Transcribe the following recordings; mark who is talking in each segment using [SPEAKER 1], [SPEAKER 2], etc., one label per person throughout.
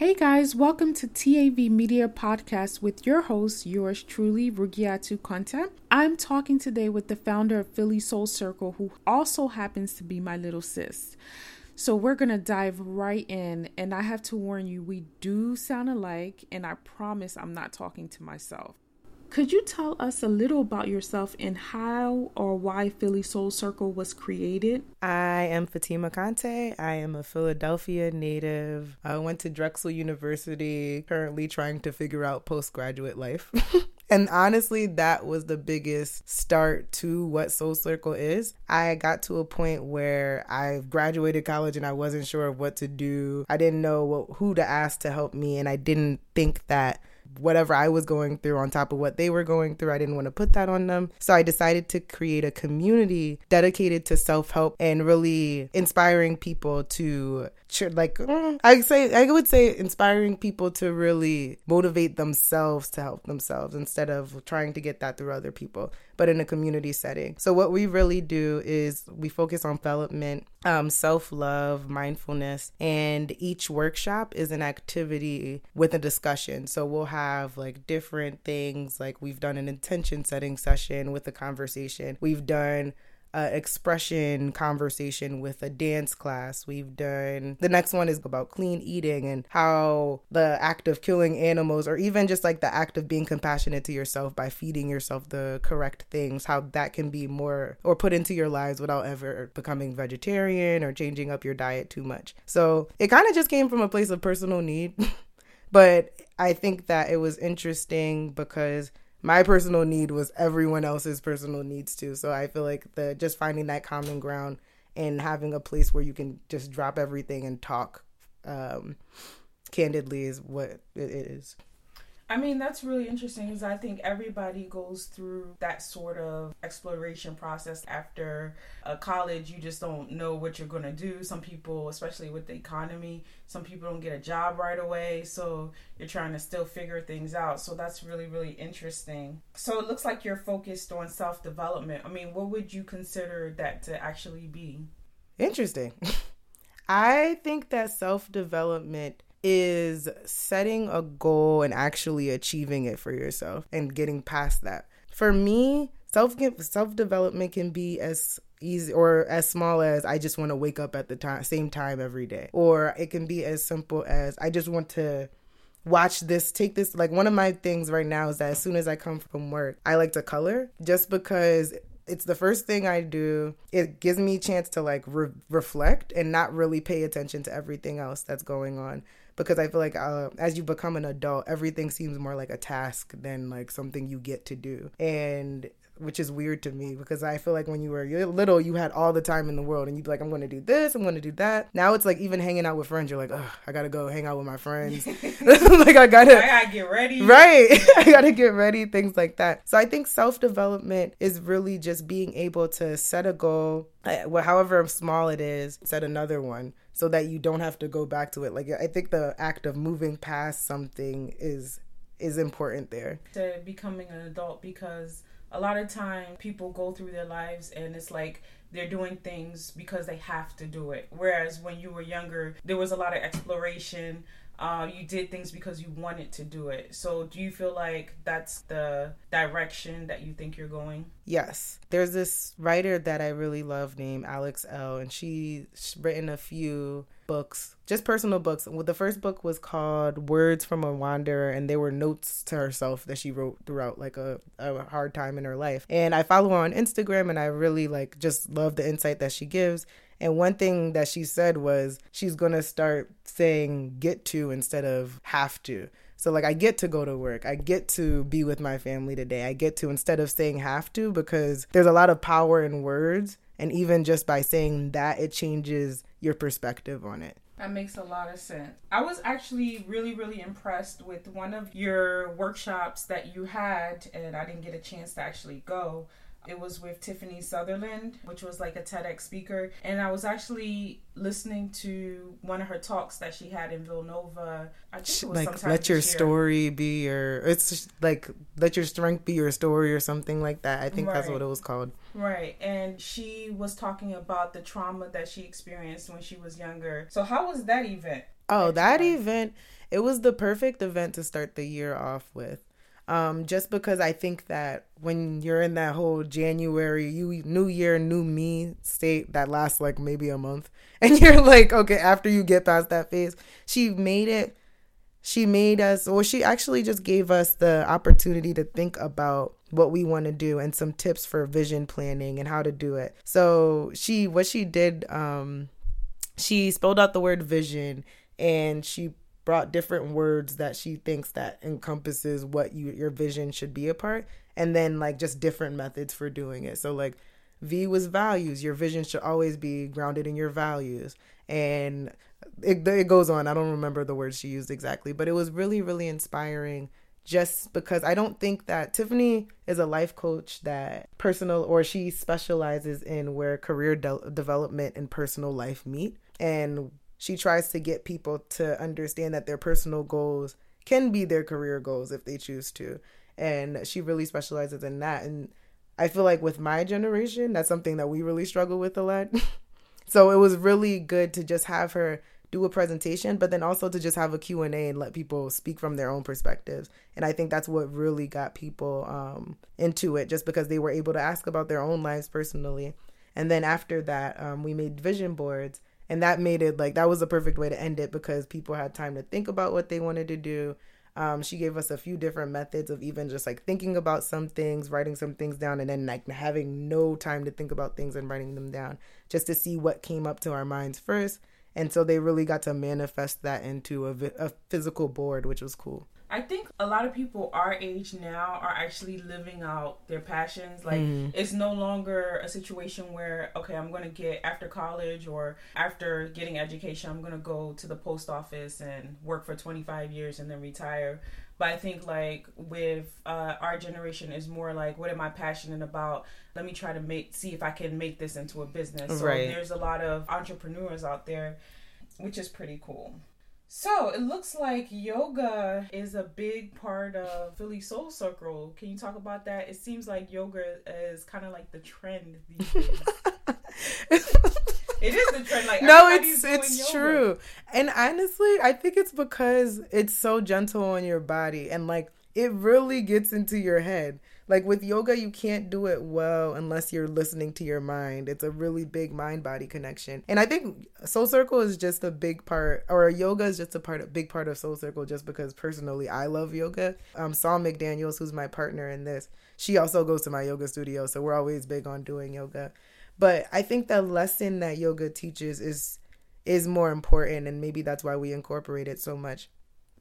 [SPEAKER 1] Hey guys, welcome to TAV Media Podcast with your host, yours truly, Rugiatu Conte. I'm talking today with the founder of Philly Soul Circle, who also happens to be my little sis. So we're going to dive right in, and I have to warn you, we do sound alike, and I promise I'm not talking to myself. Could you tell us a little about yourself and how or why Philly Soul Circle was created?
[SPEAKER 2] I am Fatima Conte. I am a Philadelphia native. I went to Drexel University, currently trying to figure out postgraduate life. And honestly, that was the biggest start to what Soul Circle is. I got to a point where I graduated college and I wasn't sure of what to do. I didn't know what, who to ask to help me, and I didn't think that whatever I was going through on top of what they were going through. I didn't want to put that on them. So I decided to create a community dedicated to self help and really inspiring people to like mm, I say I would say inspiring people to really motivate themselves to help themselves instead of trying to get that through other people, but in a community setting. So what we really do is we focus on development, um, self love, mindfulness, and each workshop is an activity with a discussion. So we'll have like different things, like we've done an intention setting session with a conversation. We've done uh, expression conversation with a dance class. We've done the next one is about clean eating and how the act of killing animals, or even just like the act of being compassionate to yourself by feeding yourself the correct things, how that can be more or put into your lives without ever becoming vegetarian or changing up your diet too much. So it kind of just came from a place of personal need. but I think that it was interesting because my personal need was everyone else's personal needs too. So I feel like the just finding that common ground and having a place where you can just drop everything and talk um, candidly is what it is.
[SPEAKER 1] I mean, that's really interesting because I think everybody goes through that sort of exploration process after a college. You just don't know what you're going to do. Some people, especially with the economy, some people don't get a job right away. So you're trying to still figure things out. So that's really, really interesting. So it looks like you're focused on self development. I mean, what would you consider that to actually be?
[SPEAKER 2] Interesting. I think that self development is setting a goal and actually achieving it for yourself and getting past that. For me, self self development can be as easy or as small as I just want to wake up at the time same time every day, or it can be as simple as I just want to watch this take this like one of my things right now is that as soon as I come from work, I like to color just because it's the first thing I do. It gives me a chance to like re- reflect and not really pay attention to everything else that's going on because I feel like uh, as you become an adult, everything seems more like a task than like something you get to do. And which is weird to me because I feel like when you were little, you had all the time in the world and you'd be like, I'm going to do this, I'm going to do that. Now it's like even hanging out with friends, you're like, oh, I got to go hang out with my friends. like, I got to.
[SPEAKER 1] I got to get ready.
[SPEAKER 2] Right. I got to get ready, things like that. So I think self development is really just being able to set a goal, uh, however small it is, set another one so that you don't have to go back to it. Like, I think the act of moving past something is is important there
[SPEAKER 1] to becoming an adult because a lot of time people go through their lives and it's like they're doing things because they have to do it. Whereas when you were younger, there was a lot of exploration. Uh, you did things because you wanted to do it. So, do you feel like that's the direction that you think you're going?
[SPEAKER 2] Yes. There's this writer that I really love named Alex Elle, and she's written a few books, just personal books. Well, the first book was called Words from a Wanderer, and they were notes to herself that she wrote throughout like a, a hard time in her life. And I follow her on Instagram, and I really like just love the insight that she gives. And one thing that she said was she's gonna start saying get to instead of have to. So like I get to go to work. I get to be with my family today. I get to instead of saying have to because there's a lot of power in words and even just by saying that, it changes your perspective on it.
[SPEAKER 1] That makes a lot of sense. I was actually really, really impressed with one of your workshops that you had, and I didn't get a chance to actually go. It was with Tiffany Sutherland, which was like a TEDx speaker. And I was actually listening to one of her talks that she had in Villanova. I think it was
[SPEAKER 2] like let your story be your it's like let your strength be your story or something like that. I think right. that's what it was called.
[SPEAKER 1] Right. And she was talking about the trauma that she experienced when she was younger. So how was that event?
[SPEAKER 2] Oh, that event, it was the perfect event to start the year off with. Um, just because I think that when you're in that whole January, you new year, new me state that lasts like maybe a month, and you're like, okay, after you get past that phase, she made it. She made us, or she actually just gave us the opportunity to think about what we want to do and some tips for vision planning and how to do it. So she, what she did, um, she spelled out the word vision and she brought different words that she thinks that encompasses what you your vision should be a part and then like just different methods for doing it. So like v was values. Your vision should always be grounded in your values. And it, it goes on. I don't remember the words she used exactly but it was really really inspiring just because i don't think that tiffany is a life coach that personal or she specializes in where career de- development and personal life meet. And she tries to get people to understand that their personal goals can be their career goals if they choose to. And she really specializes in that. And I feel like with my generation, that's something that we really struggle with a lot. so it was really good to just have her do a presentation but then also to just have a q&a and let people speak from their own perspectives and i think that's what really got people um, into it just because they were able to ask about their own lives personally and then after that um, we made vision boards and that made it like that was the perfect way to end it because people had time to think about what they wanted to do. Um, she gave us a few different methods of even just like thinking about some things writing some things down and then like having no time to think about things and writing them down just to see what came up to our minds first. And so they really got to manifest that into a, a physical board which was cool
[SPEAKER 1] I think a lot of people our age now are actually living out their passions. Like mm. it's no longer a situation where okay, I'm going to get after college or after getting education, I'm going to go to the post office and work for 25 years and then retire. But I think like with uh, our generation is more like what am I passionate about? Let me try to make see if I can make this into a business. So right. there's a lot of entrepreneurs out there, which is pretty cool. So it looks like yoga is a big part of Philly Soul Circle. Can you talk about that? It seems like yoga is kind of like the trend these days. it is the trend. Like
[SPEAKER 2] no, it's it's true. And honestly, I think it's because it's so gentle on your body and like it really gets into your head. Like with yoga, you can't do it well unless you're listening to your mind. It's a really big mind body connection. And I think Soul Circle is just a big part, or yoga is just a part, a big part of Soul Circle just because personally I love yoga. Um, Saul McDaniels, who's my partner in this, she also goes to my yoga studio. So we're always big on doing yoga. But I think the lesson that yoga teaches is is more important and maybe that's why we incorporate it so much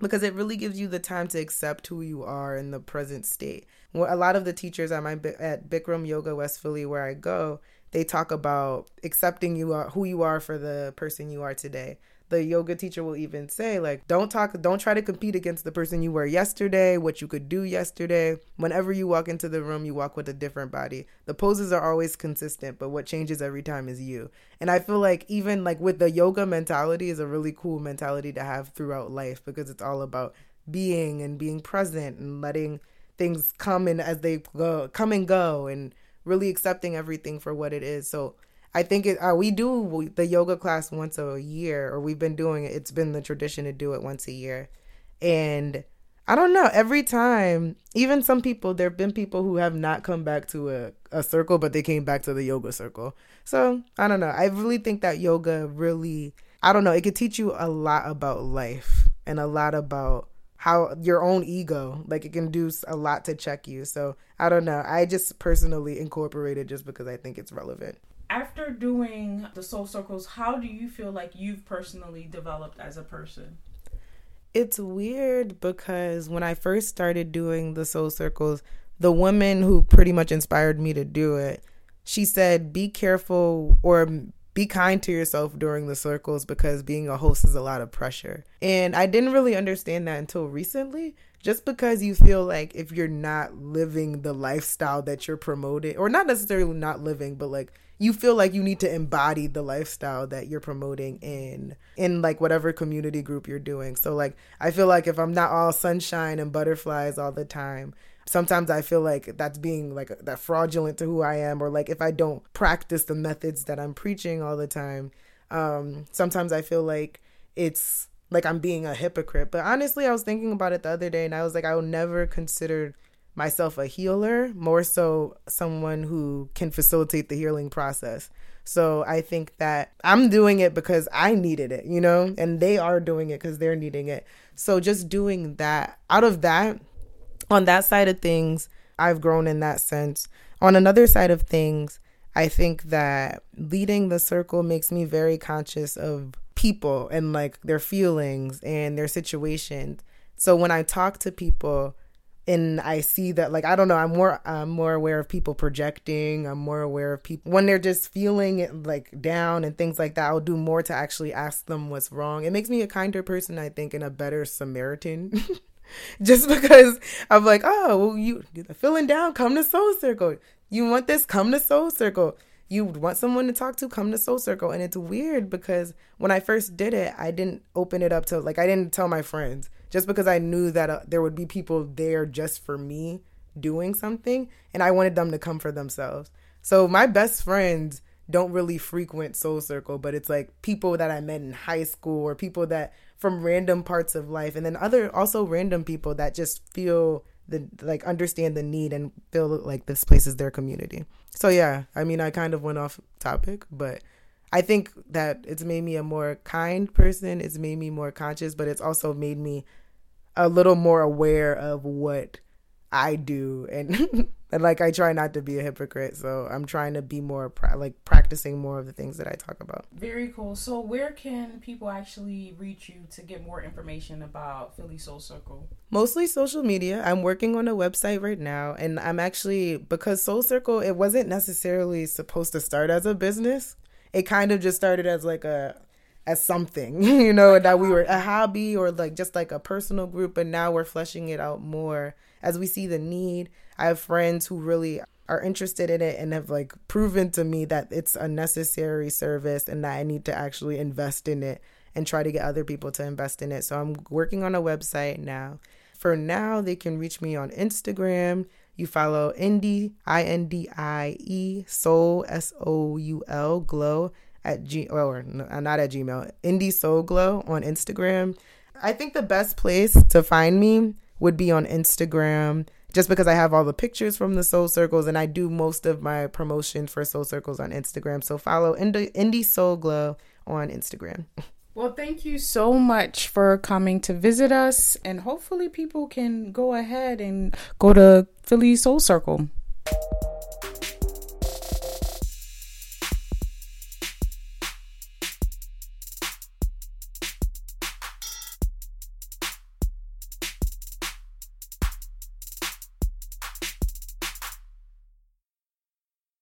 [SPEAKER 2] because it really gives you the time to accept who you are in the present state. A lot of the teachers at my at Bikram Yoga West Philly, where I go, they talk about accepting you are who you are for the person you are today the yoga teacher will even say like don't talk don't try to compete against the person you were yesterday what you could do yesterday. Whenever you walk into the room you walk with a different body. The poses are always consistent but what changes every time is you. And i feel like even like with the yoga mentality is a really cool mentality to have throughout life because it's all about being and being present and letting things come in as they go come and go and really accepting everything for what it is. So I think it, uh, we do the yoga class once a year, or we've been doing it. It's been the tradition to do it once a year. And I don't know, every time, even some people, there have been people who have not come back to a, a circle, but they came back to the yoga circle. So I don't know. I really think that yoga really, I don't know, it could teach you a lot about life and a lot about how your own ego like it can do a lot to check you so i don't know i just personally incorporate it just because i think it's relevant
[SPEAKER 1] after doing the soul circles, how do you feel like you've personally developed as a person?
[SPEAKER 2] It's weird because when I first started doing the soul circles, the woman who pretty much inspired me to do it, she said, be careful or be kind to yourself during the circles because being a host is a lot of pressure. And I didn't really understand that until recently. Just because you feel like if you're not living the lifestyle that you're promoting, or not necessarily not living, but like you feel like you need to embody the lifestyle that you're promoting in in like whatever community group you're doing. So like I feel like if I'm not all sunshine and butterflies all the time, sometimes I feel like that's being like that fraudulent to who I am or like if I don't practice the methods that I'm preaching all the time, um sometimes I feel like it's like I'm being a hypocrite. But honestly, I was thinking about it the other day and I was like, I will never consider myself a healer, more so someone who can facilitate the healing process. So I think that I'm doing it because I needed it, you know, and they are doing it because they're needing it. So just doing that, out of that, on that side of things, I've grown in that sense. On another side of things, I think that leading the circle makes me very conscious of people and like their feelings and their situations. So when I talk to people, and I see that like I don't know I'm more I'm more aware of people projecting I'm more aware of people when they're just feeling like down and things like that I'll do more to actually ask them what's wrong. It makes me a kinder person I think and a better Samaritan. Just because I'm like oh well you feeling down come to Soul Circle. You want this come to Soul Circle. You want someone to talk to come to Soul Circle. And it's weird because when I first did it I didn't open it up to like I didn't tell my friends just because I knew that uh, there would be people there just for me doing something and I wanted them to come for themselves. So my best friends don't really frequent Soul Circle, but it's like people that I met in high school or people that from random parts of life and then other also random people that just feel the like understand the need and feel like this place is their community. So yeah, I mean I kind of went off topic, but I think that it's made me a more kind person. It's made me more conscious, but it's also made me a little more aware of what I do and and like I try not to be a hypocrite so I'm trying to be more pra- like practicing more of the things that I talk about.
[SPEAKER 1] Very cool. So where can people actually reach you to get more information about Philly Soul Circle?
[SPEAKER 2] Mostly social media. I'm working on a website right now and I'm actually because Soul Circle it wasn't necessarily supposed to start as a business. It kind of just started as like a as something, you know, that we were a hobby or like just like a personal group, but now we're fleshing it out more as we see the need. I have friends who really are interested in it and have like proven to me that it's a necessary service and that I need to actually invest in it and try to get other people to invest in it. So I'm working on a website now. For now, they can reach me on Instagram. You follow Indie, I N D I E, Soul, S O U L, Glow at G or uh, not at Gmail, Indie Soul Glow on Instagram. I think the best place to find me would be on Instagram just because I have all the pictures from the Soul Circles and I do most of my promotion for Soul Circles on Instagram. So follow Indie, Indie Soul Glow on Instagram.
[SPEAKER 1] Well, thank you so much for coming to visit us, and hopefully, people can go ahead and go to Philly Soul Circle.